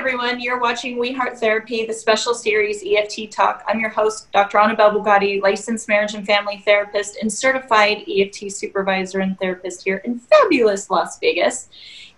everyone. You're watching We Heart Therapy, the special series EFT Talk. I'm your host, Dr. Annabelle Bugatti, licensed marriage and family therapist and certified EFT supervisor and therapist here in fabulous Las Vegas.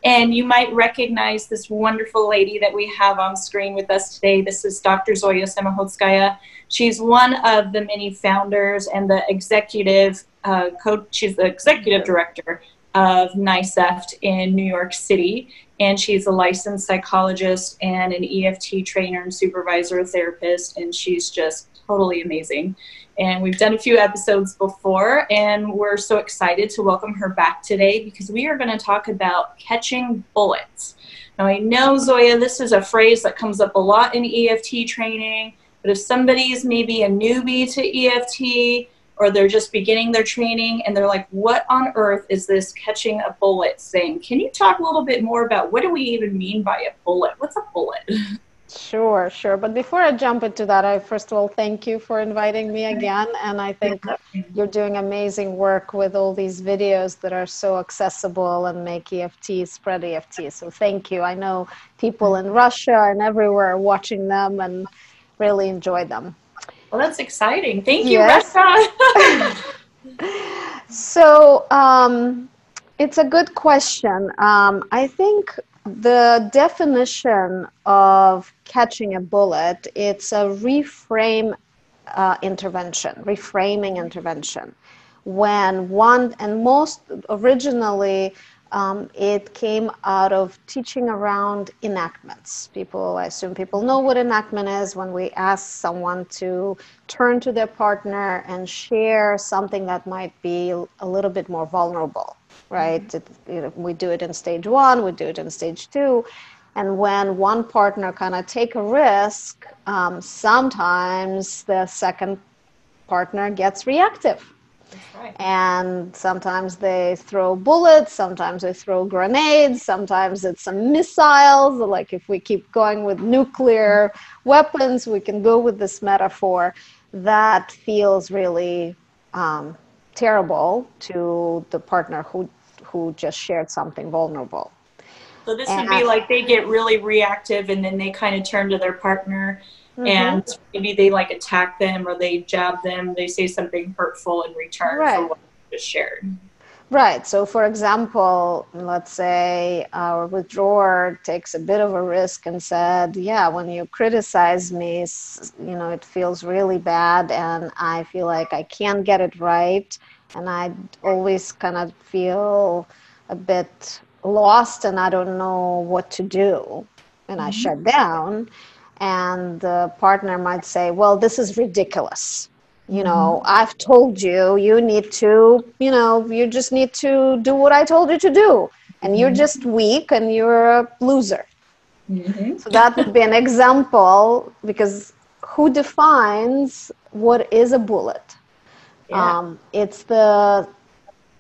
And you might recognize this wonderful lady that we have on screen with us today. This is Dr. Zoya Simakhodskaya. She's one of the many founders and the executive uh, coach. She's the executive director of NICEFT in New York City and she's a licensed psychologist and an EFT trainer and supervisor therapist, and she's just totally amazing. And we've done a few episodes before, and we're so excited to welcome her back today because we are going to talk about catching bullets. Now, I know, Zoya, this is a phrase that comes up a lot in EFT training, but if somebody's maybe a newbie to EFT, or they're just beginning their training and they're like, what on earth is this catching a bullet thing? Can you talk a little bit more about what do we even mean by a bullet? What's a bullet? Sure, sure. But before I jump into that, I first of all thank you for inviting me again. And I think you're doing amazing work with all these videos that are so accessible and make EFT spread EFT. So thank you. I know people mm-hmm. in Russia and everywhere are watching them and really enjoy them. Well, that's exciting. Thank you, yes. so um, it's a good question. Um, I think the definition of catching a bullet it's a reframe uh, intervention, reframing intervention. When one and most originally um, it came out of teaching around enactments. People, I assume people know what enactment is when we ask someone to turn to their partner and share something that might be a little bit more vulnerable, right? Mm-hmm. It, you know, we do it in stage one, we do it in stage two. And when one partner kind of take a risk, um, sometimes the second partner gets reactive Right. And sometimes they throw bullets, sometimes they throw grenades, sometimes it's some missiles. Like if we keep going with nuclear weapons, we can go with this metaphor. That feels really um, terrible to the partner who who just shared something vulnerable. So this and would be like they get really reactive and then they kind of turn to their partner Mm-hmm. and maybe they like attack them or they jab them they say something hurtful in return right. for what was shared right so for example let's say our withdrawer takes a bit of a risk and said yeah when you criticize me you know it feels really bad and i feel like i can't get it right and i always kind of feel a bit lost and i don't know what to do and mm-hmm. i shut down and the partner might say well this is ridiculous you know mm-hmm. i've told you you need to you know you just need to do what i told you to do and you're mm-hmm. just weak and you're a loser mm-hmm. so that would be an example because who defines what is a bullet yeah. um, it's the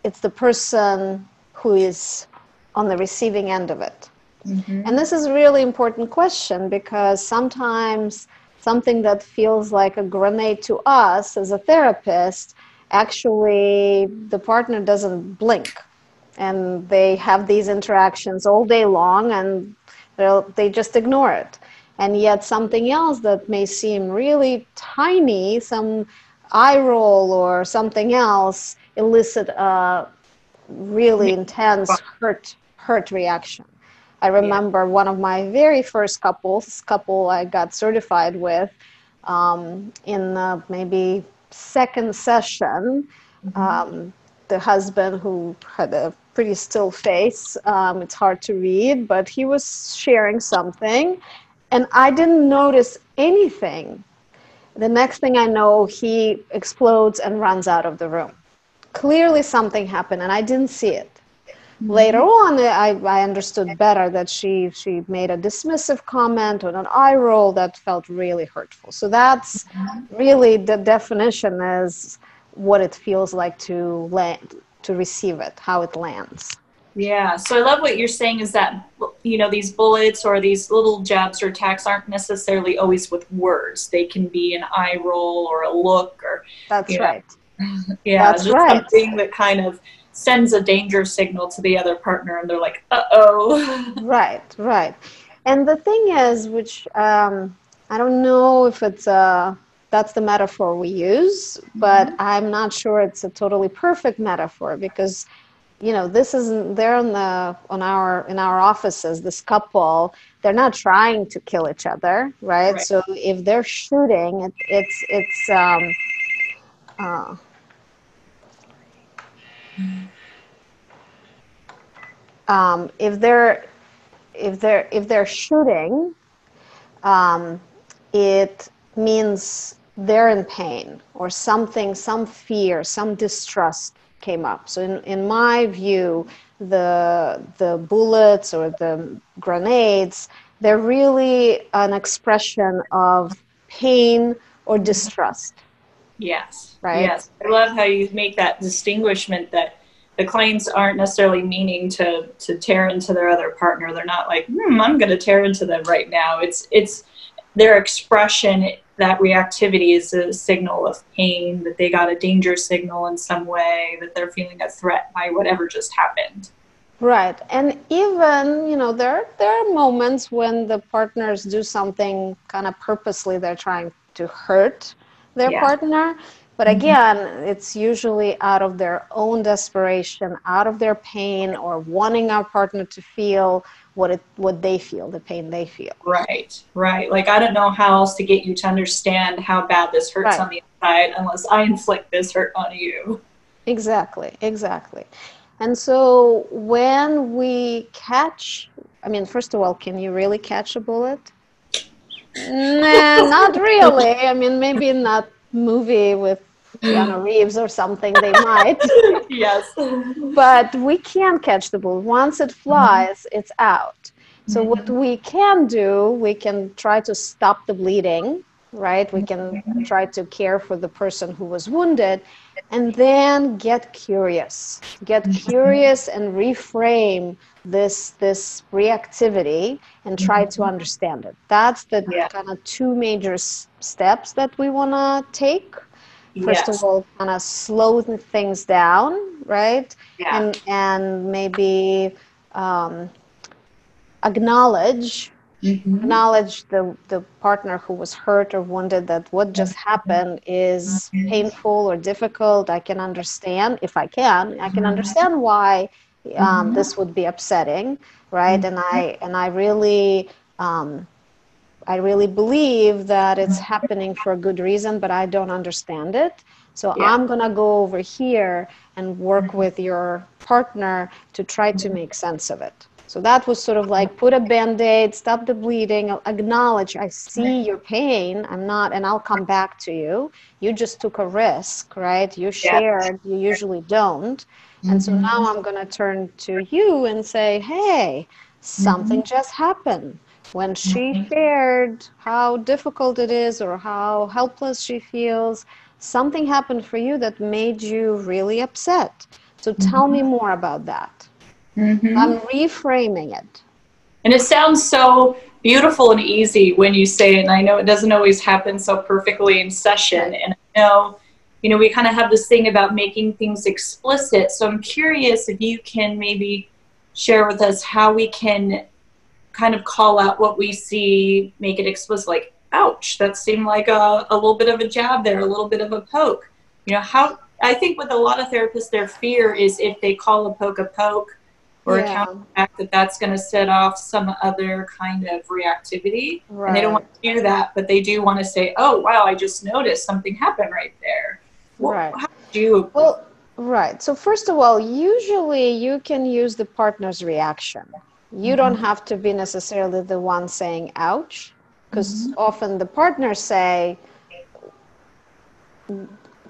it's the person who is on the receiving end of it Mm-hmm. And this is a really important question because sometimes something that feels like a grenade to us as a therapist, actually the partner doesn't blink. And they have these interactions all day long and they just ignore it. And yet, something else that may seem really tiny, some eye roll or something else, elicit a really intense hurt hurt reaction. I remember yeah. one of my very first couples, couple I got certified with, um, in the maybe second session. Mm-hmm. Um, the husband who had a pretty still face, um, it's hard to read, but he was sharing something, and I didn't notice anything. The next thing I know, he explodes and runs out of the room. Clearly, something happened, and I didn't see it. Later mm-hmm. on, I, I understood better that she she made a dismissive comment or an eye roll that felt really hurtful. So that's mm-hmm. really the definition is what it feels like to land to receive it, how it lands. Yeah. So I love what you're saying is that you know these bullets or these little jabs or attacks aren't necessarily always with words. They can be an eye roll or a look or That's right. yeah, That's just right. something that kind of sends a danger signal to the other partner and they're like uh-oh right right And the thing is, which um, I don't know if it's a that's the metaphor we use, but mm-hmm. I'm not sure it's a totally perfect metaphor because you know this is they're on the on our in our offices this couple they're not trying to kill each other right, right. so if they're shooting it, it's it's um uh, um, if they're if they're if they're shooting um, it means they're in pain or something some fear some distrust came up. So in, in my view, the the bullets or the grenades, they're really an expression of pain or distrust. Yes. Right. Yes. I love how you make that distinguishment that the clients aren't necessarily meaning to to tear into their other partner. They're not like, hmm, I'm going to tear into them right now. It's it's their expression that reactivity is a signal of pain, that they got a danger signal in some way, that they're feeling a threat by whatever just happened. Right. And even, you know, there there are moments when the partners do something kind of purposely they're trying to hurt their yeah. partner. But mm-hmm. again, mm-hmm. it's usually out of their own desperation, out of their pain, or wanting our partner to feel what it what they feel the pain they feel right right like i don't know how else to get you to understand how bad this hurts right. on the inside unless i inflict this hurt on you exactly exactly and so when we catch i mean first of all can you really catch a bullet nah not really i mean maybe in that movie with Keanu Reeves or something, they might. yes. But we can catch the bull. Once it flies, mm-hmm. it's out. So mm-hmm. what we can do, we can try to stop the bleeding, right? We can mm-hmm. try to care for the person who was wounded and then get curious. Get mm-hmm. curious and reframe this this reactivity and try to mm-hmm. understand it. That's the yeah. kind of two major s- steps that we want to take first yes. of all kind of slow things down right yeah. and and maybe um, acknowledge mm-hmm. acknowledge the the partner who was hurt or wounded that what just happened is painful or difficult i can understand if i can i can mm-hmm. understand why um, mm-hmm. this would be upsetting right and i and i really um, I really believe that it's happening for a good reason, but I don't understand it. So yeah. I'm going to go over here and work mm-hmm. with your partner to try to make sense of it. So that was sort of like put a band aid, stop the bleeding, acknowledge I see your pain. I'm not, and I'll come back to you. You just took a risk, right? You shared, you usually don't. And so mm-hmm. now I'm going to turn to you and say, hey, something mm-hmm. just happened when she shared how difficult it is or how helpless she feels, something happened for you that made you really upset. So tell mm-hmm. me more about that. Mm-hmm. I'm reframing it. And it sounds so beautiful and easy when you say it. And I know it doesn't always happen so perfectly in session. And I know, you know, we kind of have this thing about making things explicit. So I'm curious if you can maybe share with us how we can kind of call out what we see, make it explicit, like, ouch, that seemed like a, a little bit of a jab there, a little bit of a poke. You know, how I think with a lot of therapists, their fear is if they call a poke a poke or yeah. a counteract, that that's going to set off some other kind of reactivity. Right. And they don't want to do that, but they do want to say, oh, wow, I just noticed something happened right there. Well, right. How do you? Well, right. So, first of all, usually you can use the partner's reaction you don't mm-hmm. have to be necessarily the one saying ouch because mm-hmm. often the partners say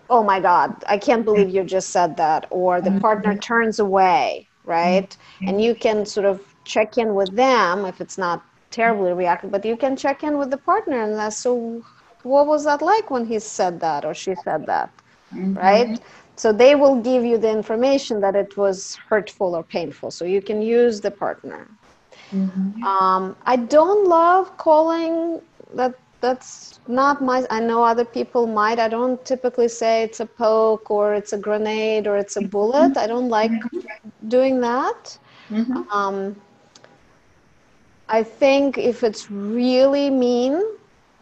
oh my god i can't believe you just said that or the partner mm-hmm. turns away right mm-hmm. and you can sort of check in with them if it's not terribly reactive but you can check in with the partner and that's so what was that like when he said that or she said that mm-hmm. right so they will give you the information that it was hurtful or painful. So you can use the partner. Mm-hmm. Um, I don't love calling that. That's not my. I know other people might. I don't typically say it's a poke or it's a grenade or it's a bullet. Mm-hmm. I don't like mm-hmm. doing that. Mm-hmm. Um, I think if it's really mean,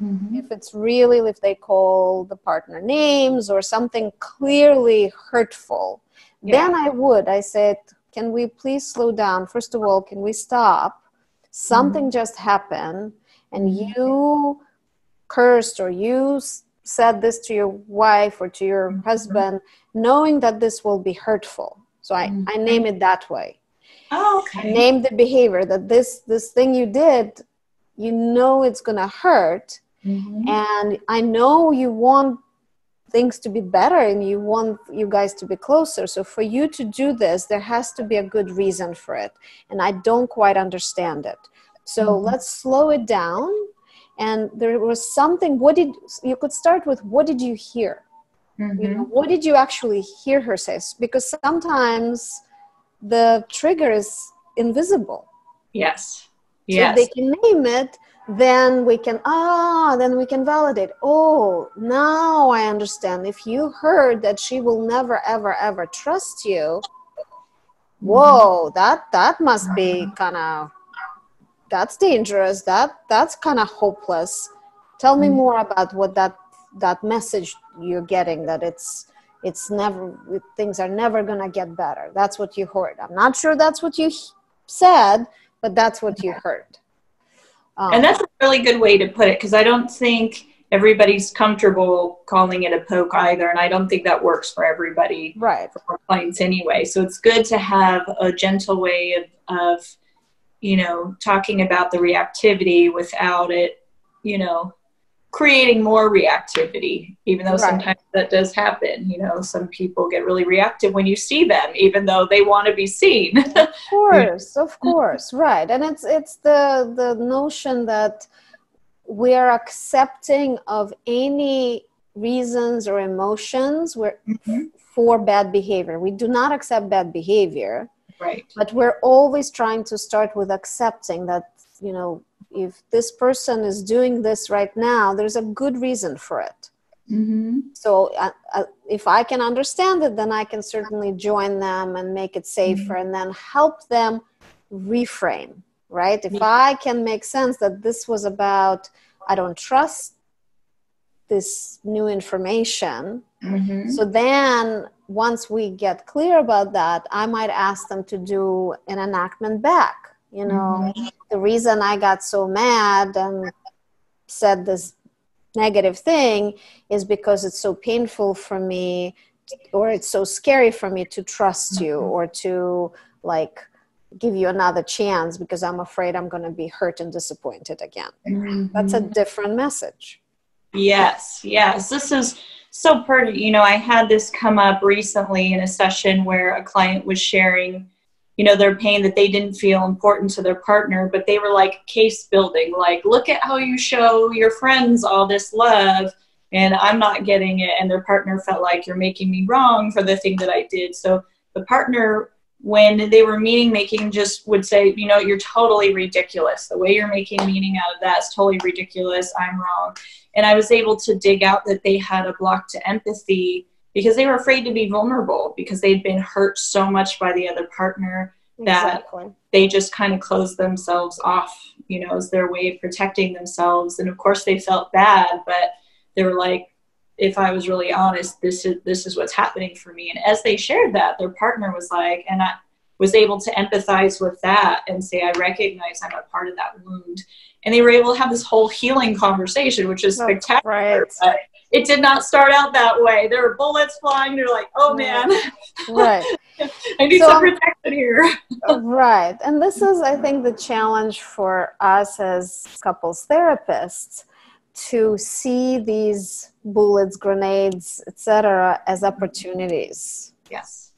Mm-hmm. if it's really if they call the partner names or something clearly hurtful, then I would. I said, can we please slow down? First of all, can we stop? Something just happened, and Mhm. you cursed or you said this to your wife or to your Mhm. husband, knowing that this will be hurtful. So I, I name it that way Oh, okay. name the behavior that this this thing you did you know it's going to hurt Mhm. and i know you want things to be better and you want you guys to be closer so for you to do this there has to be a good reason for it and i don't quite understand it so Mhm. let's slow it down and there was something what did you could start with what did you hear you Mhm. know, what did you actually hear her say because sometimes the trigger is invisible Yes. so Yes. if they can name it then we can ah then we can validate oh now i understand if you heard that she will never ever ever trust you whoa that that must be kind of that's dangerous that that's kind of hopeless. Tell me Mhm. more about what that that message you're getting that it's it's never things are never gonna get better. That's what you heard. I'm not sure that's what you said but that's what you heard. Um, and that's a really good way to put it because I don't think everybody's comfortable calling it a poke either, and I don't think that works for everybody right. for clients anyway. So it's good to have a gentle way of, of you know, talking about the reactivity without it, you know, creating more reactivity, even though Right. sometimes that does happen. You know, some people get really reactive when you see them, even though they want to be seen. of course of course right and it's it's the the notion that we are accepting of any reasons or emotions where, Mhm. for bad behavior we do not accept bad behavior right. but we're always trying to start with accepting that you know if this person is doing this right now there's a good reason for it Mm-hmm. so uh, uh, if i can understand it then i can certainly join them and make it safer and then help them reframe right if i can make sense that this was about i don't trust this new information Mm-hmm. so then once we get clear about that i might ask them to do an enactment back you know? The reason i got so mad and said this negative thing is because it's so painful for me or it's so scary for me to trust you Mhm. or to like give you another chance because i'm afraid i'm going to be hurt and disappointed again. That's a different message. Yes, yes. This is so pertinent. You know, I had this come up recently in a session where a client was sharing, you know, their pain that they didn't feel important to their partner, but they were like case building, like, look at how you show your friends all this love, and I'm not getting it. And their partner felt like you're making me wrong for the thing that I did. So the partner, when they were meaning making, just would say, you know, you're totally ridiculous. The way you're making meaning out of that is totally ridiculous. I'm wrong and I was able to dig out that they had a block to empathy because they were afraid to be vulnerable because they'd been hurt so much by the other partner That- exactly. they just kind of closed themselves off you know as their way of protecting themselves. And of course they felt bad but they were like if i was really honest this is this is what's happening for me. And as they shared that their partner was like and i was able to empathize with that and say i recognize i'm a part of that wound and they were able to have this whole healing conversation which is That's spectacular right. it did not start out that way. There were bullets flying. They're like oh man. Right. I need So- some protection here. Right. And this is i think the challenge for us as couples therapists to see these bullets grenades etc as opportunities. Yes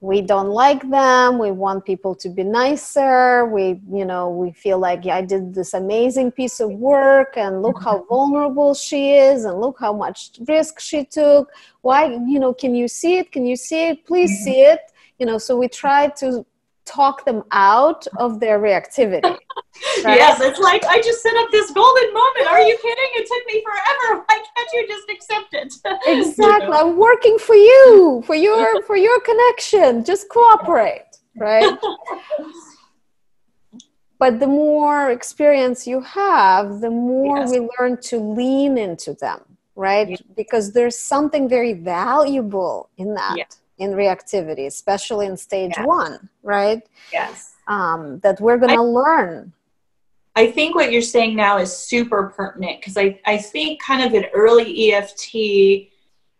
we don't like them we want people to be nicer we you know we feel like yeah, i did this amazing piece of work and look how vulnerable she is and look how much risk she took. Why you know can you see it? Can you see it? Please Mhm. see it. You know so we try to talk them out of their reactivity right? Yes, it's like I just set up this golden moment. Are you kidding? It took me forever. Why can't you just accept it? Exactly i'm working for you for your for your connection just cooperate right but the more experience you have the more Yes. we learn to lean into them right Yeah. because there's something very valuable in that Yeah. In reactivity especially in stage Yeah. one right Yes. um, that we're going to learn I think what you're saying now is super pertinent because I, I think kind of in early EFT,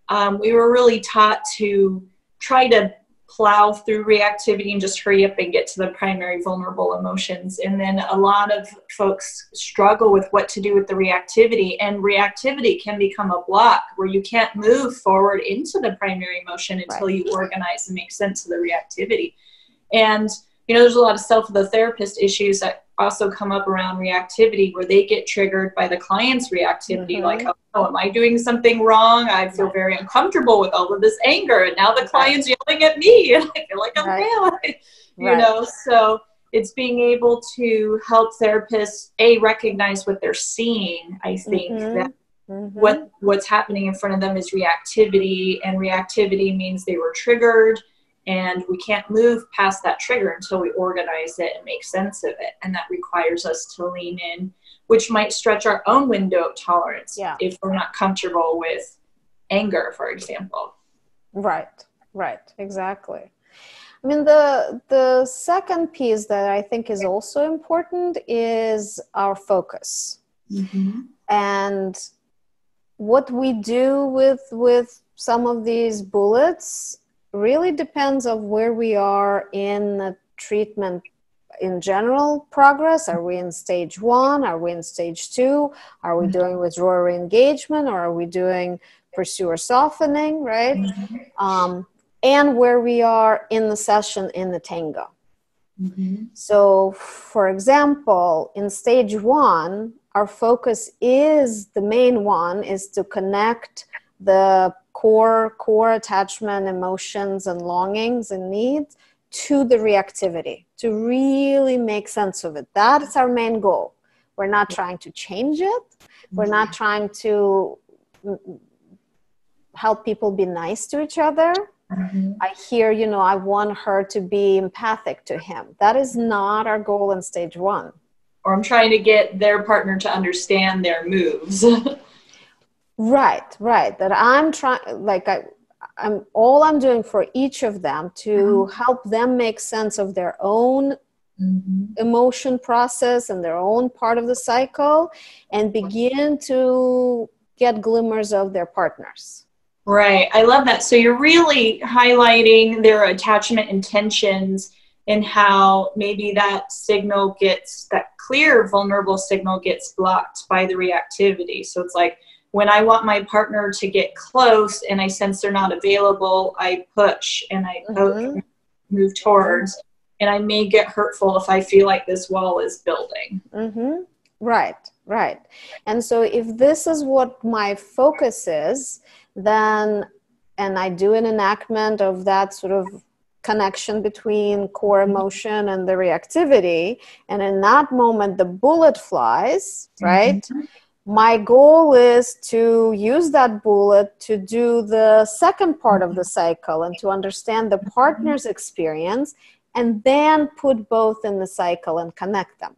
um, we were really taught to try to plow through reactivity and just hurry up and get to the primary vulnerable emotions. And then a lot of folks struggle with what to do with the reactivity, and reactivity can become a block where you can't move forward into the primary emotion until Right. you organize and make sense of the reactivity. And you know, there's a lot of self of the therapist issues that also come up around reactivity where they get triggered by the client's reactivity, Mhm. like, oh, am I doing something wrong? I feel very uncomfortable with all of this anger, and now the client's yelling at me, and I feel like I'm Right. failing. You Right. know, so it's being able to help therapists a recognize what they're seeing. I think Mhm. that Mhm. what what's happening in front of them is reactivity and reactivity means they were triggered and we can't move past that trigger until we organize it and make sense of it and that requires us to lean in which might stretch our own window of tolerance Yeah. if we're not comfortable with anger for example Right, right, exactly. I mean, the the second piece that I think is also important is our focus mm-hmm. and what we do with with some of these bullets really depends of where we are in the treatment in general progress. Are we in stage one? Are we in stage two? Are we mm-hmm. doing withdrawal engagement or are we doing pursuer softening right? Mm-hmm. Um, and where we are in the session in the tango. Mm-hmm. So, for example, in stage one, our focus is the main one is to connect the core core attachment emotions and longings and needs to the reactivity to really make sense of it. That's our main goal. We're not trying to change it. We're not trying to mm, help people be nice to each other. I hear, you know, I want her to be empathic to him. That is not our goal in stage one. or i'm trying to get their partner to understand their moves Right, right. That I'm trying, like, I, I'm all I'm doing for each of them to mm-hmm. help them make sense of their own mm-hmm. emotion process and their own part of the cycle and begin to get glimmers of their partners. Right. I love that. So you're really highlighting their attachment intentions and how maybe that signal gets, that clear vulnerable signal gets blocked by the reactivity. So it's like when I want my partner to get close and I sense they're not available, I push and I poke, Mhm. move towards. And I may get hurtful if I feel like this wall is building. Mm-hmm. Right, right. And so if this is what my focus is, then, and I do an enactment of that sort of connection between core emotion and the reactivity, and in that moment the bullet flies, right? My goal is to use that bullet to do the second part of the mm-hmm. cycle and to understand the partner's mm-hmm. experience and then put both in the cycle and connect them.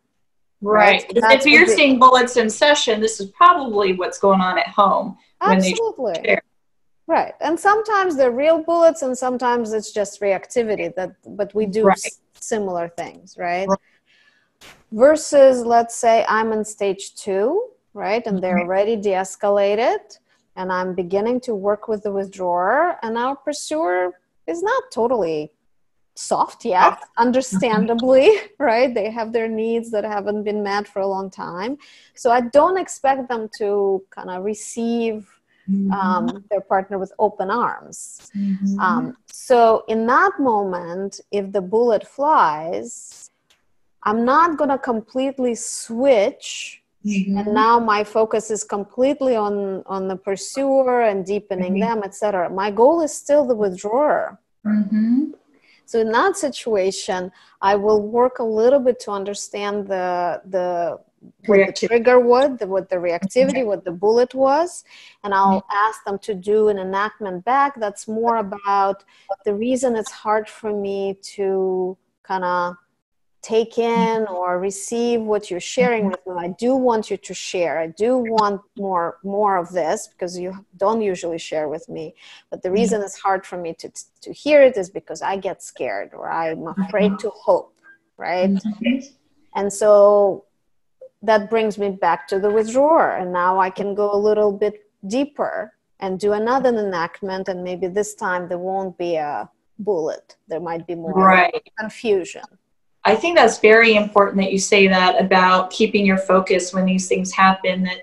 Right. Right. If you're seeing bullets in session, this is probably what's going on at home. when they Absolutely. Right. And sometimes they're real bullets and sometimes it's just reactivity that but we do Right. s- similar things, right? Right. Versus let's say I'm in stage 2, right? And they're Mhm. already de-escalated and I'm beginning to work with the withdrawer and our pursuer is not totally soft yet understandably right they have their needs that haven't been met for a long time so i don't expect them to kind of receive um, their partner with open arms. Mhm. Um, so, in that moment, if the bullet flies, I'm not going to completely switch. Mhm. And now my focus is completely on, on the pursuer and deepening Mhm. them, etc. My goal is still the withdrawer. Mhm. So in that situation, I will work a little bit to understand the the what the trigger was, the, what the reactivity, what the bullet was, and I'll Mm-hmm. ask them to do an enactment back. That's more about the reason it's hard for me to kind of take mm-hmm. in or receive what you're sharing mm-hmm. with me i do want you to share. I do want more more of this because you don't usually share with me. But the mm-hmm. reason it's hard for me to to hear it is because i get scared or i'm afraid to hope right? And so that brings me back to the withdrawer. And now i can go a little bit deeper and do another enactment. And maybe this time there won't be a bullet. There might be more right. confusion I think that's very important that you say that about keeping your focus when these things happen. That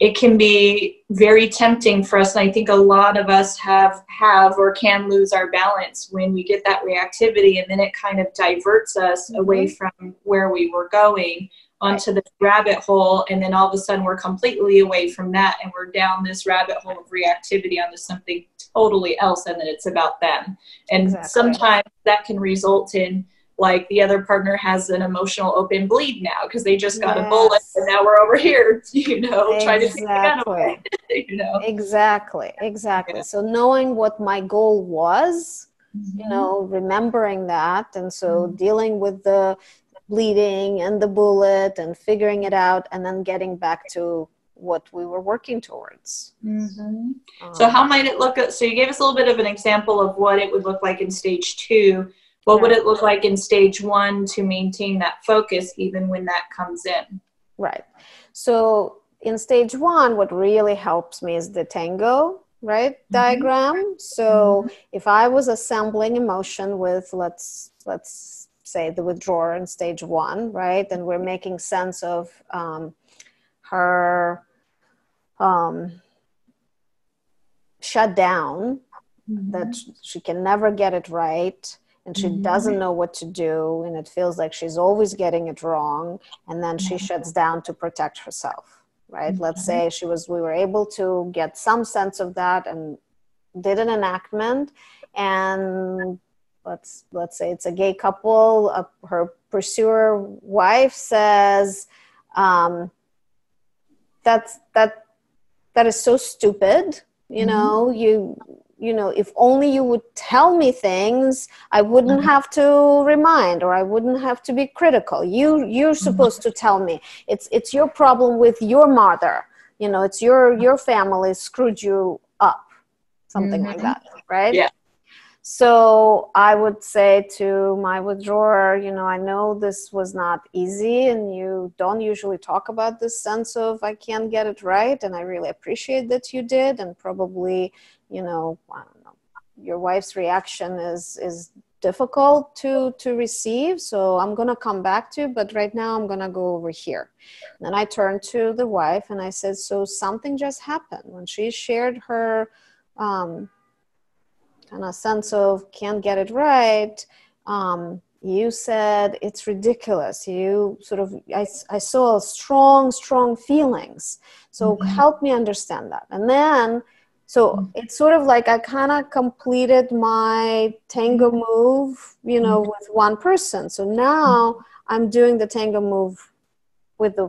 it can be very tempting for us, and I think a lot of us have have or can lose our balance when we get that reactivity, and then it kind of diverts us mm-hmm. away from where we were going onto the rabbit hole, and then all of a sudden we're completely away from that, and we're down this rabbit hole of reactivity onto something totally else, and then it's about them. And exactly. sometimes that can result in like the other partner has an emotional open bleed now because they just got yes. a bullet and now we're over here you know exactly. trying to take the gun away you know exactly exactly yeah. so knowing what my goal was mm-hmm. you know remembering that and so mm-hmm. dealing with the bleeding and the bullet and figuring it out and then getting back to what we were working towards. Mm-hmm. Um, so, how might it look? So, you gave us a little bit of an example of what it would look like in stage two what would it look like in stage one to maintain that focus even when that comes in right so in stage one what really helps me is the tango right mm-hmm. diagram so mm-hmm. if i was assembling emotion with let's let's say the withdrawer in stage one right and we're making sense of um, her um, shut down mm-hmm. that she can never get it right and she mm-hmm. doesn't know what to do and it feels like she's always getting it wrong and then she mm-hmm. shuts down to protect herself right mm-hmm. let's say she was we were able to get some sense of that and did an enactment and let's let's say it's a gay couple uh, her pursuer wife says um, that's that that is so stupid you mm-hmm. know you you know if only you would tell me things i wouldn't mm-hmm. have to remind or i wouldn't have to be critical you you're mm-hmm. supposed to tell me it's it's your problem with your mother you know it's your your family screwed you up something mm-hmm. like that right yeah so I would say to my withdrawer, you know, I know this was not easy and you don't usually talk about this sense of I can't get it right. And I really appreciate that you did. And probably, you know, I don't know, your wife's reaction is, is difficult to, to receive. So I'm going to come back to, but right now I'm going to go over here. And then I turned to the wife and I said, so something just happened when she shared her, um, kind of sense of can't get it right um, you said it's ridiculous you sort of i, I saw strong strong feelings so mm-hmm. help me understand that and then so mm-hmm. it's sort of like i kind of completed my tango move you know mm-hmm. with one person so now i'm doing the tango move with the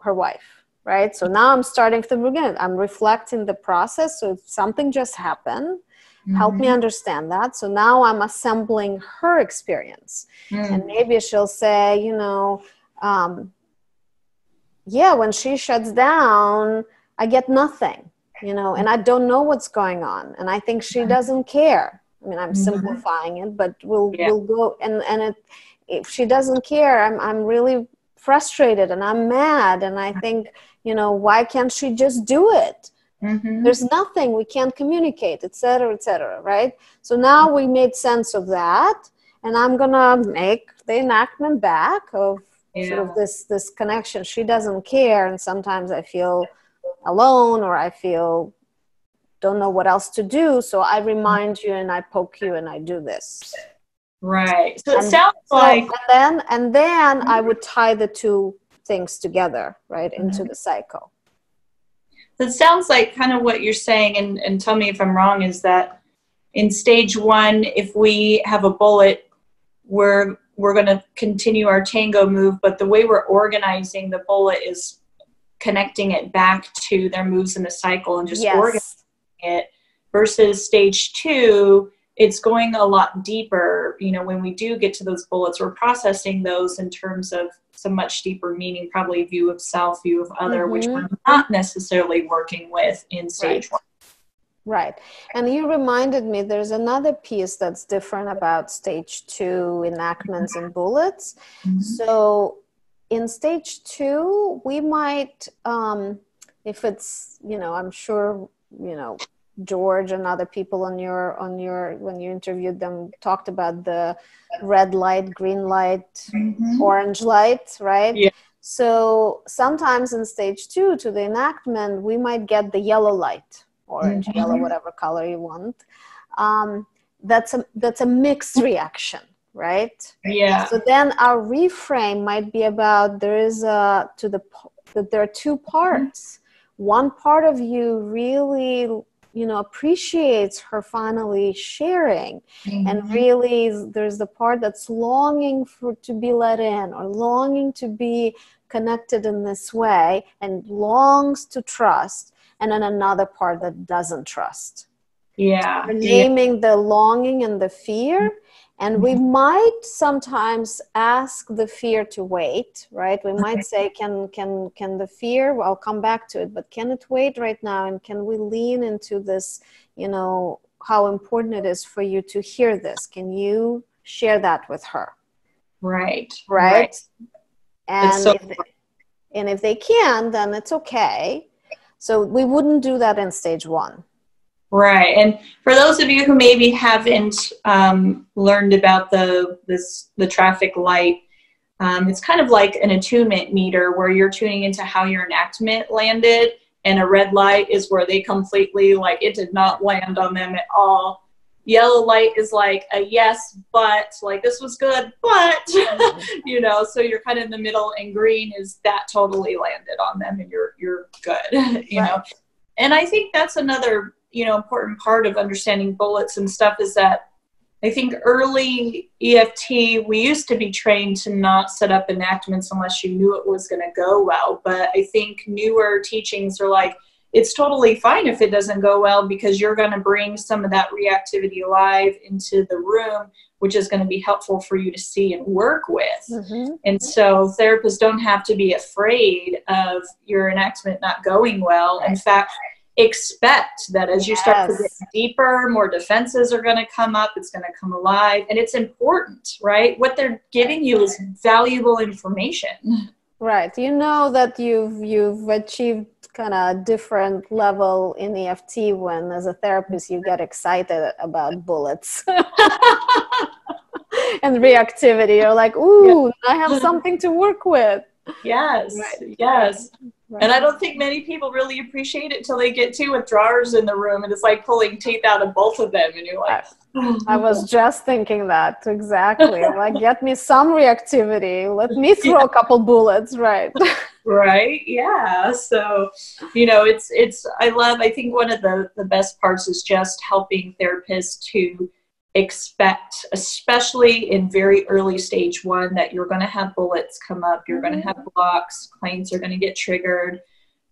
her wife right so now i'm starting from the beginning i'm reflecting the process so something just happened Mm-hmm. Help me mm-hmm. understand that. So now I'm assembling her experience. Mm-hmm. And maybe she'll say, you know, um, yeah, when she shuts down, I get nothing, you know, and I don't know what's going on. And I think she doesn't care. I mean, I'm mm-hmm. simplifying it, but we'll, yeah. we'll go and, and it, if she doesn't care, I'm, I'm really frustrated and I'm mad. And I think, you know, why can't she just do it? Mm-hmm. There's nothing we can't communicate, etc., etc. right? So now we made sense of that, and I'm gonna make the enactment back of yeah. sort of this this connection. She doesn't care, and sometimes I feel alone or I feel don't know what else to do. So I remind you and I poke you and I do this. Right. So it sounds so, like and then and then. I would tie the two things together, right, mm-hmm. into the cycle So it sounds like kind of what you're saying, and, and tell me if I'm wrong, is that in stage one, if we have a bullet, we're we're going to continue our tango move, but the way we're organizing the bullet is connecting it back to their moves in the cycle and just yes. organizing it. Versus stage two, it's going a lot deeper. You know, when we do get to those bullets, we're processing those in terms of some much deeper meaning, probably view of self, view of other, mm-hmm. which we're not necessarily working with in stage right. one. Right. And you reminded me there's another piece that's different about stage two enactments and bullets. Mm-hmm. So in stage two, we might, um, if it's, you know, I'm sure, you know, George and other people on your on your when you interviewed them talked about the red light, green light, mm-hmm. orange light, right? Yeah. So sometimes in stage two to the enactment, we might get the yellow light, orange, mm-hmm. yellow, whatever color you want. Um, that's a that's a mixed reaction, right? Yeah. So then our reframe might be about there is a to the that there are two parts. Mm-hmm. One part of you really you know appreciates her finally sharing mm-hmm. and really there's the part that's longing for to be let in or longing to be connected in this way and longs to trust and then another part that doesn't trust yeah so naming yeah. the longing and the fear and we mm-hmm. might sometimes ask the fear to wait right? We might say can can can the fear well, i'll come back to it but can it wait right now? And can we lean into this you know how important it is for you to hear this? Can you share that with her? Right. Right, right. and so- if they, and if they can then it's okay. So we wouldn't do that in stage one Right, and for those of you who maybe haven't um, learned about the this the traffic light, um, it's kind of like an attunement meter where you're tuning into how your enactment landed, and a red light is where they completely like it did not land on them at all. Yellow light is like a yes, but like this was good, but you know, so you're kind of in the middle, and green is that totally landed on them, and you're you're good, you right. know. And I think that's another you know important part of understanding bullets and stuff is that I think early EFT, we used to be trained to not set up enactments unless you knew it was going to go well. But I think newer teachings are like, it's totally fine if it doesn't go well because you're going to bring some of that reactivity alive into the room, which is going to be helpful for you to see and work with. Mm-hmm. And so therapists don't have to be afraid of your enactment not going well. In fact, expect that as you start to get deeper, more defenses are going to come up, it's going to come alive, and it's important, right? What they're giving you is valuable information. Right. You know that you've you've achieved kind of different level in EFT when as a therapist you get excited about bullets. and reactivity. You're like, ooh, yeah. I have something to work with. Yes, right. yes. Right. And I don't think many people really appreciate it till they get two withdrawers in the room and it's like pulling teeth out of both of them and you're like I oh, was just thinking that exactly. like get me some reactivity. Let me throw yeah. a couple bullets, right? right. Yeah. So, you know, it's it's I love I think one of the the best parts is just helping therapists to expect, especially in very early stage one, that you're going to have bullets come up, you're going to mm-hmm. have blocks, clients are going to get triggered.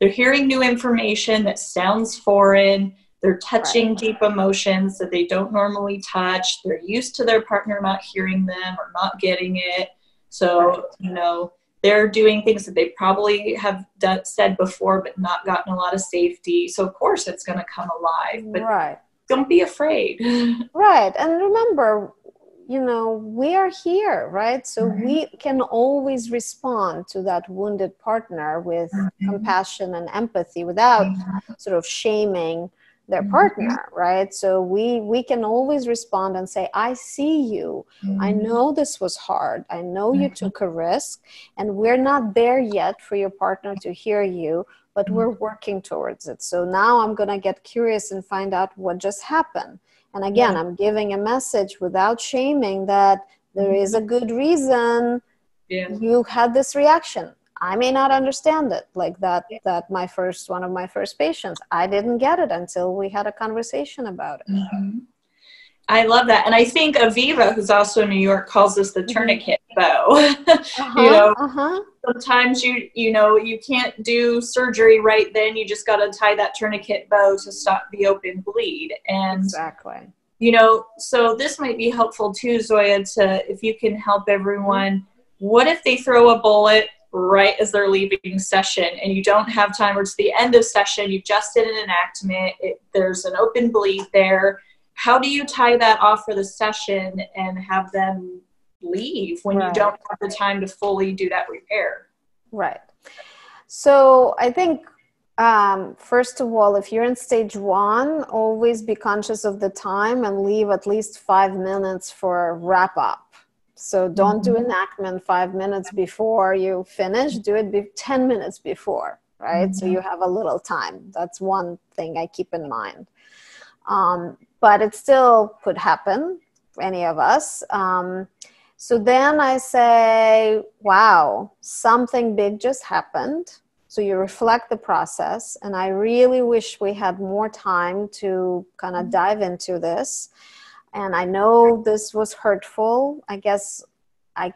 They're hearing new information that sounds foreign. They're touching right. deep emotions that they don't normally touch. They're used to their partner not hearing them or not getting it. So, right. you know, they're doing things that they probably have done, said before but not gotten a lot of safety. So, of course, it's going to come alive. But right don't be afraid right and remember you know we are here right so we can always respond to that wounded partner with mm-hmm. compassion and empathy without mm-hmm. sort of shaming their mm-hmm. partner right so we we can always respond and say i see you i mm-hmm. know this was hard i know you mm-hmm. took a risk and we're not there yet for your partner to hear you but mm-hmm. we're working towards it. So now I'm going to get curious and find out what just happened. And again, yeah. I'm giving a message without shaming that there is a mm-hmm. good reason yeah. you had this reaction. I may not understand it like that yeah. that my first one of my first patients. I didn't get it until we had a conversation about it. Mm-hmm. I love that. And I think Aviva, who's also in New York, calls this the mm-hmm. tourniquet bow. uh-huh, you know, uh-huh. sometimes you you know you can't do surgery right then. You just got to tie that tourniquet bow to stop the open bleed. And exactly. you know, so this might be helpful too, Zoya, to if you can help everyone. What if they throw a bullet right as they're leaving session and you don't have time or it's the end of session you just did an enactment it, there's an open bleed there how do you tie that off for the session and have them leave when right. you don't have the time to fully do that repair right so i think um, first of all if you're in stage one always be conscious of the time and leave at least five minutes for wrap up so don't do mm-hmm. enactment five minutes before you finish. Do it be 10 minutes before, right? Mm-hmm. So you have a little time. That's one thing I keep in mind. Um, but it still could happen any of us. Um, so then I say, wow, something big just happened. So you reflect the process. And I really wish we had more time to kind of mm-hmm. dive into this and I know this was hurtful. I guess I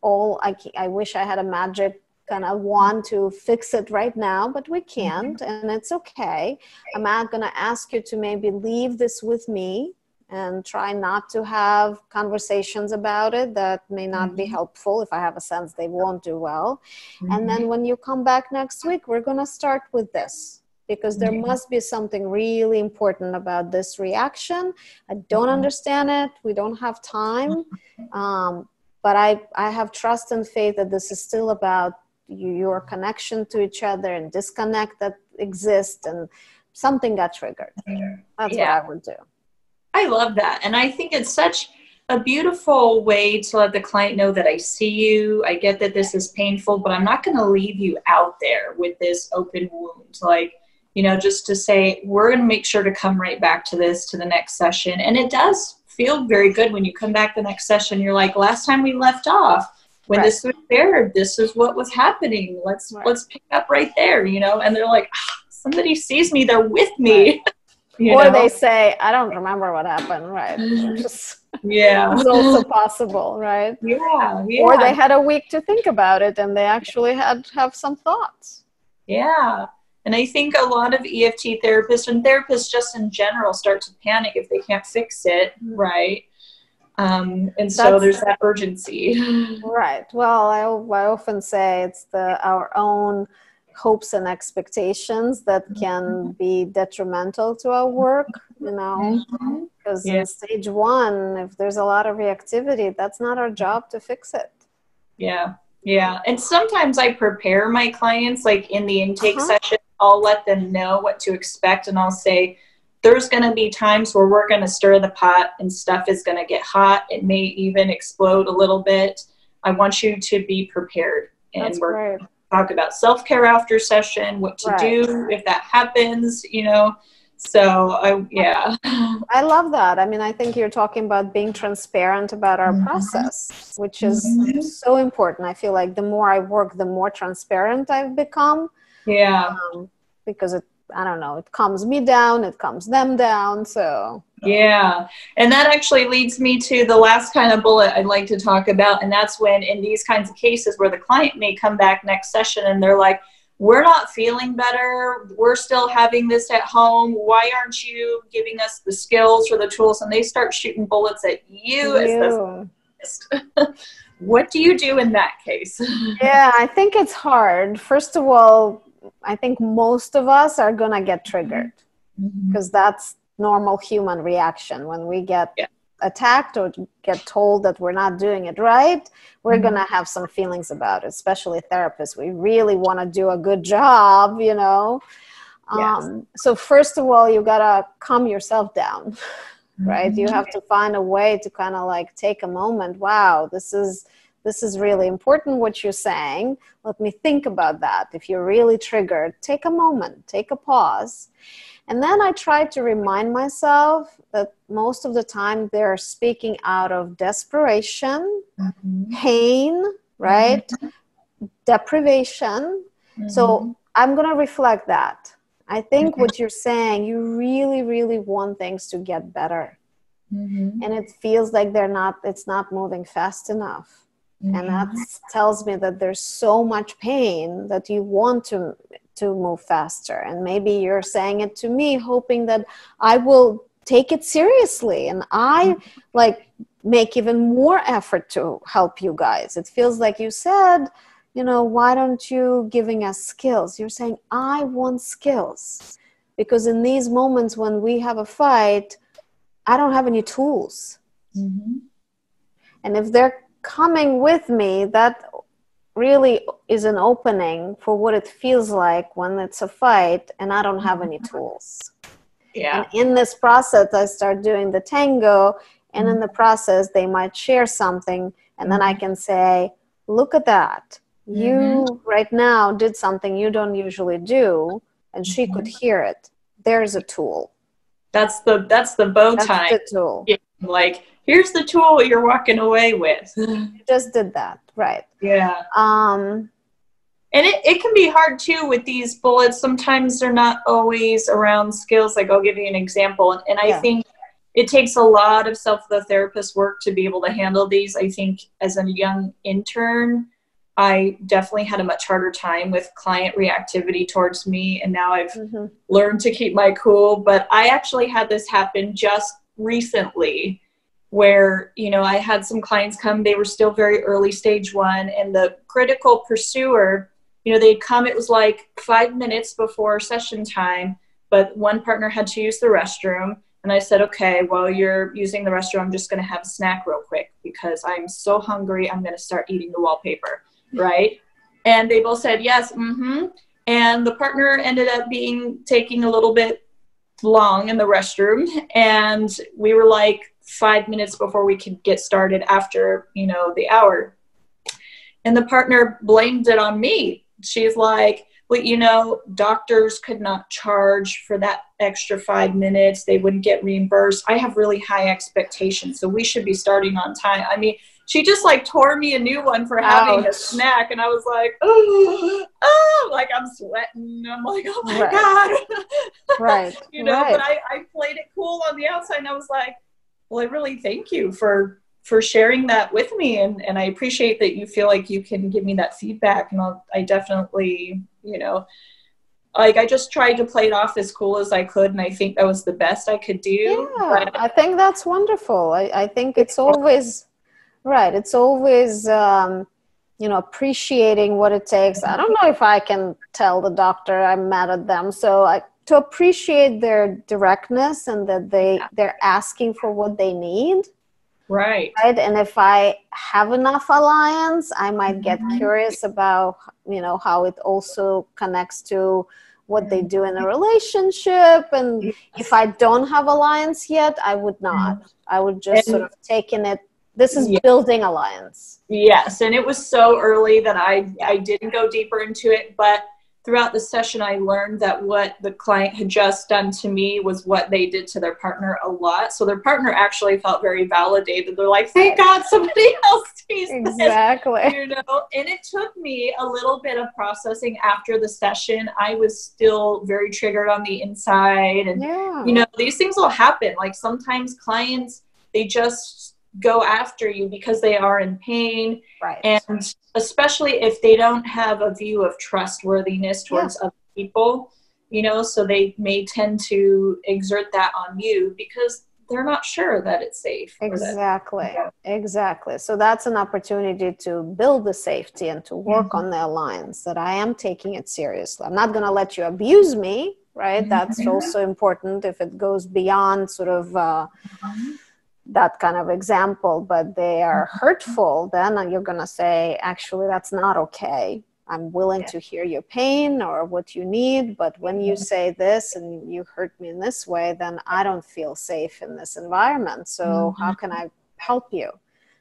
all I I wish I had a magic kind of wand to fix it right now, but we can't, and it's okay. I'm not going to ask you to maybe leave this with me and try not to have conversations about it that may not mm-hmm. be helpful if I have a sense they won't do well. Mm-hmm. And then when you come back next week, we're going to start with this because there must be something really important about this reaction. I don't understand it. We don't have time. Um, but I, I have trust and faith that this is still about your connection to each other and disconnect that exists and something got triggered. That's yeah. what I would do. I love that. And I think it's such a beautiful way to let the client know that I see you. I get that this is painful, but I'm not going to leave you out there with this open wound. Like, you know, just to say, we're going to make sure to come right back to this to the next session. And it does feel very good when you come back the next session. You're like, last time we left off, when right. this was aired, this is what was happening. Let's right. let's pick up right there, you know. And they're like, ah, somebody sees me, they're with me. Right. or know? they say, I don't remember what happened, right? Just, yeah. it's also possible, right? Yeah, yeah. Or they had a week to think about it and they actually had have some thoughts. Yeah. And I think a lot of EFT therapists and therapists just in general start to panic if they can't fix it, mm-hmm. right? Um, and so That's, there's that urgency. Right. Well, I, I often say it's the our own hopes and expectations that can mm-hmm. be detrimental to our work, you know, because mm-hmm. yeah. in stage one, if there's a lot of reactivity, that's not our job to fix it. Yeah. Yeah. And sometimes I prepare my clients, like in the intake uh-huh. session, I'll let them know what to expect and I'll say, there's going to be times where we're going to stir the pot and stuff is going to get hot. It may even explode a little bit. I want you to be prepared. And That's we're great. Talk about self care after session, what to right. do if that happens, you know. So I yeah. I love that. I mean, I think you're talking about being transparent about our mm-hmm. process, which is mm-hmm. so important. I feel like the more I work, the more transparent I've become. Yeah. Um, because it I don't know, it calms me down, it calms them down. So, yeah. And that actually leads me to the last kind of bullet I'd like to talk about. And that's when, in these kinds of cases where the client may come back next session and they're like, we're not feeling better. We're still having this at home. Why aren't you giving us the skills or the tools? And they start shooting bullets at you, you. as the what do you do in that case? yeah, I think it's hard. First of all, I think most of us are going to get triggered because mm-hmm. that's normal human reaction when we get yeah. attacked or get told that we're not doing it right we're mm-hmm. going to have some feelings about it especially therapists we really want to do a good job you know yes. um, so first of all you got to calm yourself down right mm-hmm. you have to find a way to kind of like take a moment wow this is this is really important what you're saying. Let me think about that. If you're really triggered, take a moment, take a pause. And then I try to remind myself that most of the time they're speaking out of desperation, mm-hmm. pain, right? Mm-hmm. Deprivation. Mm-hmm. So I'm going to reflect that. I think what you're saying, you really, really want things to get better. Mm-hmm. And it feels like they're not, it's not moving fast enough mm-hmm. and that tells me that there's so much pain that you want to to move faster. And maybe you're saying it to me hoping that i will take it seriously and i like make even more effort to help you guys. It feels like you said you know why don't you giving us skills? You're saying i want skills. Because in these moments when we have a fight i don't have any tools. Mm-hmm. and if they're coming with me that really is an opening for what it feels like when it's a fight and i don't have any tools. Yeah. And in this process i start doing the tango and in the process they might share something and then i mm-hmm. can say look at that. You mm-hmm. right now did something you don't usually do and she mm-hmm. could hear it. There's a tool. That's the that's the bow tie. the tool. Yeah, like here's the tool you're walking away with you just did that right yeah um and it, it can be hard too with these bullets sometimes they're not always around skills like i'll give you an example and, and i yeah. think it takes a lot of self the therapist work to be able to handle these i think as a young intern I definitely had a much harder time with client reactivity towards me. And now I've mm-hmm. learned to keep my cool. But I actually had this happen just recently where, you know, I had some clients come, they were still very early stage one, and the critical pursuer, you know, they'd come, it was like five minutes before session time, but one partner had to use the restroom. And I said, okay, while you're using the restroom, I'm just going to have a snack real quick because I'm so hungry. I'm going to start eating the wallpaper right? And they both said yes, mm-hmm. And the partner ended up being taking a little bit long in the restroom, and we were like five minutes before we could get started after you know the hour. And the partner blamed it on me. She's like, well, you know, doctors could not charge for that extra five minutes. They wouldn't get reimbursed. I have really high expectations, so we should be starting on time. I mean, she just like tore me a new one for having Ouch. a snack and i was like oh, oh like i'm sweating i'm like oh my right. god right you know right. but I, I played it cool on the outside and i was like well i really thank you for for sharing that with me and and i appreciate that you feel like you can give me that feedback and I'll, i definitely you know like I just tried to play it off as cool as I could, and I think that was the best I could do. Yeah, I think that's wonderful. I, I think it's always Right. It's always, um, you know, appreciating what it takes. I don't know if I can tell the doctor I'm mad at them. So I, to appreciate their directness and that they they're asking for what they need. Right. Right. And if I have enough alliance, I might get mm-hmm. curious about, you know, how it also connects to what they do in a relationship. And if I don't have alliance yet, I would not. Mm-hmm. I would just sort of taking it this is building alliance yes and it was so early that i i didn't go deeper into it but throughout the session i learned that what the client had just done to me was what they did to their partner a lot. So their partner actually felt very validated. They're like thank god somebody else sees exactly. this, you know? And it took me a little bit of processing after the session. I was still very triggered on the inside and yeah. you know these things will happen. Like sometimes clients they just go after you because they are in pain. Right. And especially if they don't have a view of trustworthiness towards yeah. other people, you know, so they may tend to exert that on you because they're not sure that it's safe. Exactly. That, yeah. Exactly. So that's an opportunity to build the safety and to work mm-hmm. on the alliance that I am taking it seriously. I'm not going to let you abuse me, right? Mm-hmm. That's also important if it goes beyond sort of uh, mm-hmm that kind of example, but they are mm-hmm. hurtful, then you're going to say, actually, that's not okay. I'm willing yeah. to hear your pain or what you need, but when you say this and you hurt me in this way, then I don't feel safe in this environment. So, mm-hmm. how can I help you?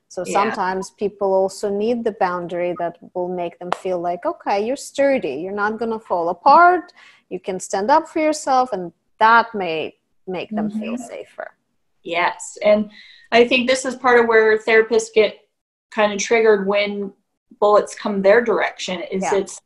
So, yeah. sometimes people also need the boundary that will make them feel like, okay, you're sturdy, you're not going to fall apart, you can stand up for yourself, and that may make them mm-hmm. feel safer. Yes. And I think this is part of where therapists get kind of triggered when bullets come their direction is yeah. it's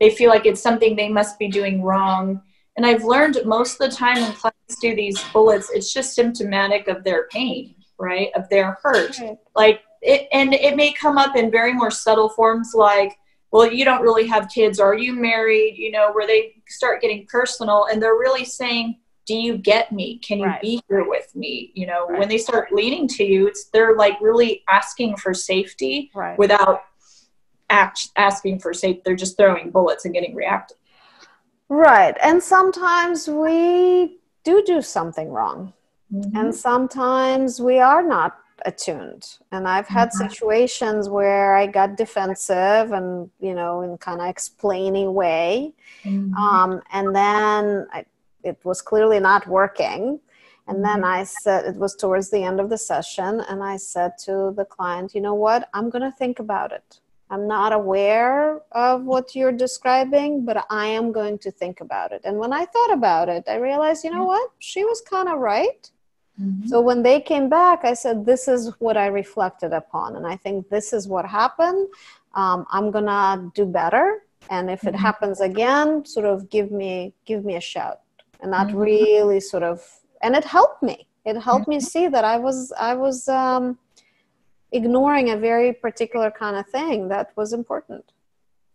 they feel like it's something they must be doing wrong. And I've learned most of the time when clients do these bullets, it's just symptomatic of their pain, right? Of their hurt. Right. Like it and it may come up in very more subtle forms like well, you don't really have kids. Are you married? You know, where they start getting personal and they're really saying, do you get me can you Right. be here with me you know Right. when they start leaning to you it's they're like really asking for safety Right. without act, asking for safety they're just throwing bullets and getting reactive Right. And sometimes we do do something wrong. Mm-hmm. And sometimes we are not attuned. And I've had Mhm. situations where I got defensive and, you know, in kind of explaining way. Mhm. Um, and then I, it was clearly not working. And then Mhm. I said, it was towards the end of the session, and I said to the client, you know what? I'm going to think about it. I'm not aware of what you're describing, but I am going to think about it. And when I thought about it, I realized, you know what? She was kind of right. Mhm. So when they came back, I said, This is what I reflected upon. And I think this is what happened. Um, I'm going to do better. And if it Mhm. happens again, sort of give me give me a shout. And that Mhm. really sort of and it helped me. It helped me see that I was I was um, ignoring a very particular kind of thing that was important.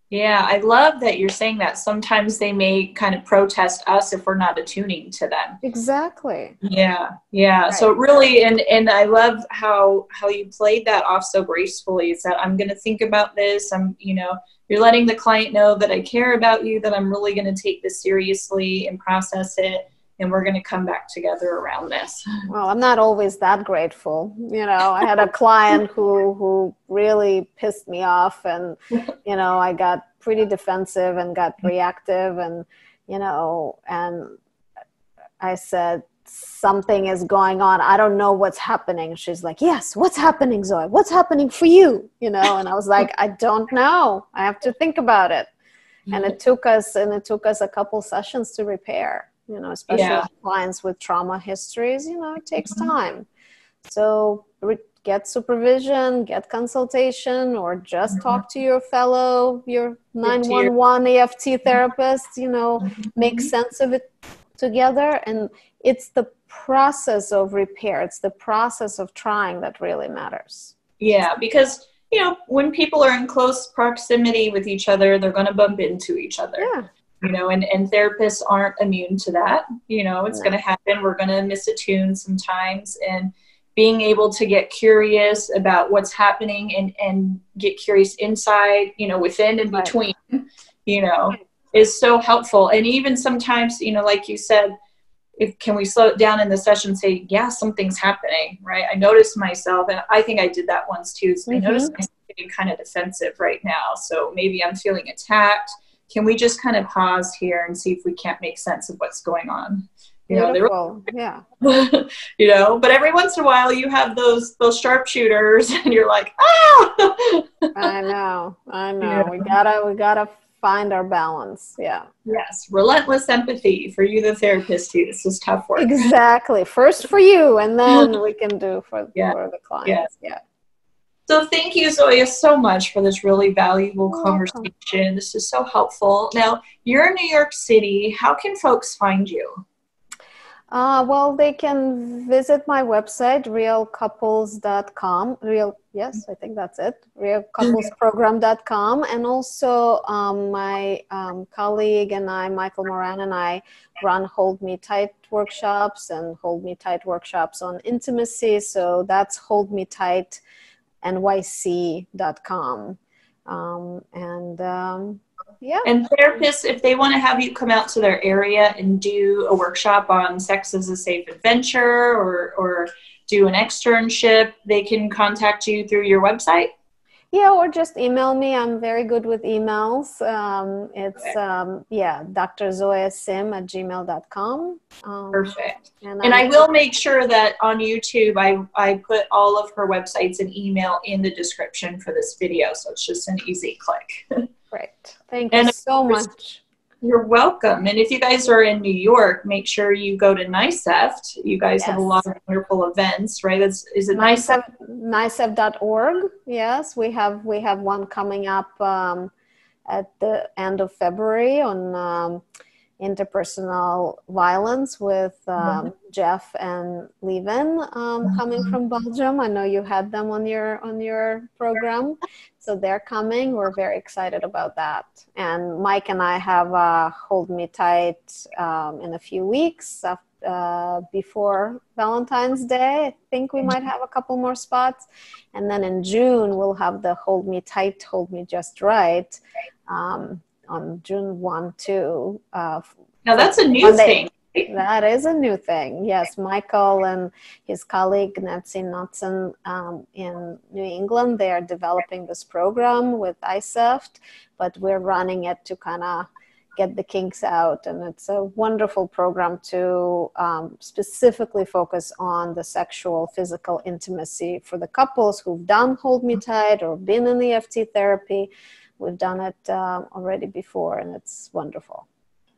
Yeah, I love that you're saying that. Sometimes they may kind of protest us if we're not attuning to them. Exactly. Yeah, yeah. So really, and and I love how how you played that off so gracefully. It's that I'm going to think about this. I'm, you know, you're letting the client know that I care about you, that I'm really going to take this seriously and process it, and we're going to come back together around this. Well, I'm not always that grateful. You know, I had a client who who really pissed me off, and you know, I got pretty defensive and got reactive, and you know, and I said something is going on. I don't know what's happening. She's like, "Yes, what's happening, Zoe? What's happening for you?" You know, and I was like, "I don't know. I have to think about it." and it mm-hmm. took us and it took us a couple sessions to repair you know especially Yeah. clients with trauma histories you know it takes Mhm. time so re- get supervision get consultation or just Mhm. talk to your fellow your to your- 911 eft therapist you know make sense of it together and it's the process of repair it's the process of trying that really matters Yeah, because you know when people are in close proximity with each other, they're going to bump into each other. yeah you know and, and therapists aren't immune to that you know it's going to happen. We're going to miss a tune sometimes and being able to get curious about what's happening and and get curious inside you know within and between you know is so helpful. And even sometimes you know like you said if can we slow it down in the session and say yeah something's happening right? I noticed myself and i think i did that once too is i Mhm. noticed myself getting kind of defensive right now. So maybe i'm feeling attacked can we just kind of pause here and see if we can't make sense of what's going on you know yeah you know but every once in a while you have those those sharpshooters and you're like ah I know, I know. Yeah. We gotta, we gotta find our balance. Yeah, yes relentless empathy for you the therapist too this is tough work exactly. First for you, and then we can do for Yeah. for the clients. Yeah. Yeah. So thank you zoya so much for this really valuable You're welcome. conversation this is so helpful now you're in new york city how can folks find you Uh, well, they can visit my website, realcouples.com. Real, yes, I think that's it. Realcouplesprogram.com. And also, um, my um, colleague and I, Michael Moran, and I run Hold Me Tight workshops and Hold Me Tight workshops on intimacy. So that's Hold Me Tight nyc.com. Um, and um, yeah. And therapists, if they want to have you come out to their area and do a workshop on sex as a safe adventure or, or do an externship, they can contact you through your website. Yeah, or just email me. I'm very good with emails. Um, it's, Okay. um, yeah, drzoyasim at gmail.com. Um, Perfect. And, And I I'm- will make sure that on YouTube, I, I put all of her websites and email in the description for this video. So it's just an easy click. Great. Thank you so much. You're welcome. And if you guys are in New York, make sure you go to NICEFT. You guys have a lot of wonderful events, right? That's, is it NICEFT? NICEF.org. Yes, we have we have one coming up um, at the end of February on um, interpersonal violence with um, Jeff and Levin um, coming from Belgium. I know you had them on your on your program, so they're coming. We're very excited about that. And Mike and I have uh, Hold Me Tight um, in a few weeks. uh, before Valentine's Day. I think we might have a couple more spots. And then in June, we'll have the Hold Me Tight, Hold Me Just Right um, on June 1 2. Uh, now, that's a new thing. That is a new thing. Yes, Michael and his colleague Nancy Knudsen um, in New England, they are developing this program with ICEEFT, but we're running it to kind of get the kinks out. And it's a wonderful program to um, specifically focus on the sexual, physical intimacy for the couples who've done Hold Me Tight or been in EFT therapy. We've done it uh, already before, and it's wonderful.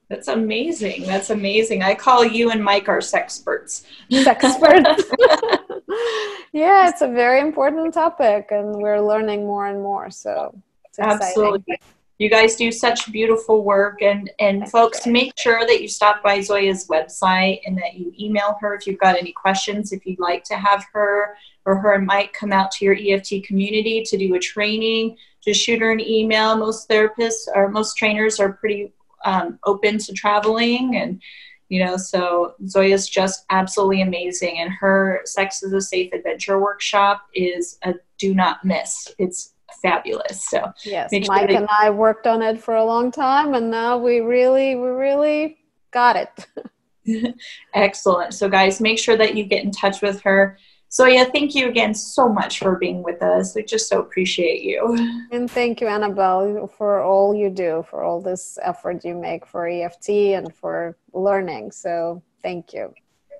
That's amazing. That's amazing. I call you and Mike our sexperts. Sexperts. yeah, it's a very important topic, and we're learning more and more. So absolutely. You guys do such beautiful work, and and That's folks, great. make sure that you stop by Zoya's website and that you email her if you've got any questions. If you'd like to have her or her and Mike come out to your EFT community to do a training, just shoot her an email. Most therapists or most trainers are pretty um, open to traveling and you know so zoya's just absolutely amazing. And her sex is a safe adventure workshop is a do not miss. It's fabulous. So yes sure mike and i worked on it for a long time and now we really we really got it. Excellent. So guys make sure that you get in touch with her so yeah, thank you again so much for being with us. We just so appreciate you. And thank you, Annabelle, for all you do, for all this effort you make for EFT and for learning. So thank you.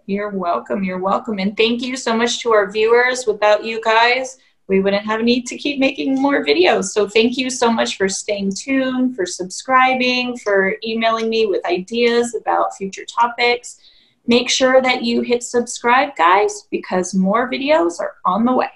You're welcome. You're welcome. And thank you so much to our viewers. Without you guys, we wouldn't have a need to keep making more videos. So thank you so much for staying tuned, for subscribing, for emailing me with ideas about future topics. Make sure that you hit subscribe, guys, because more videos are on the way.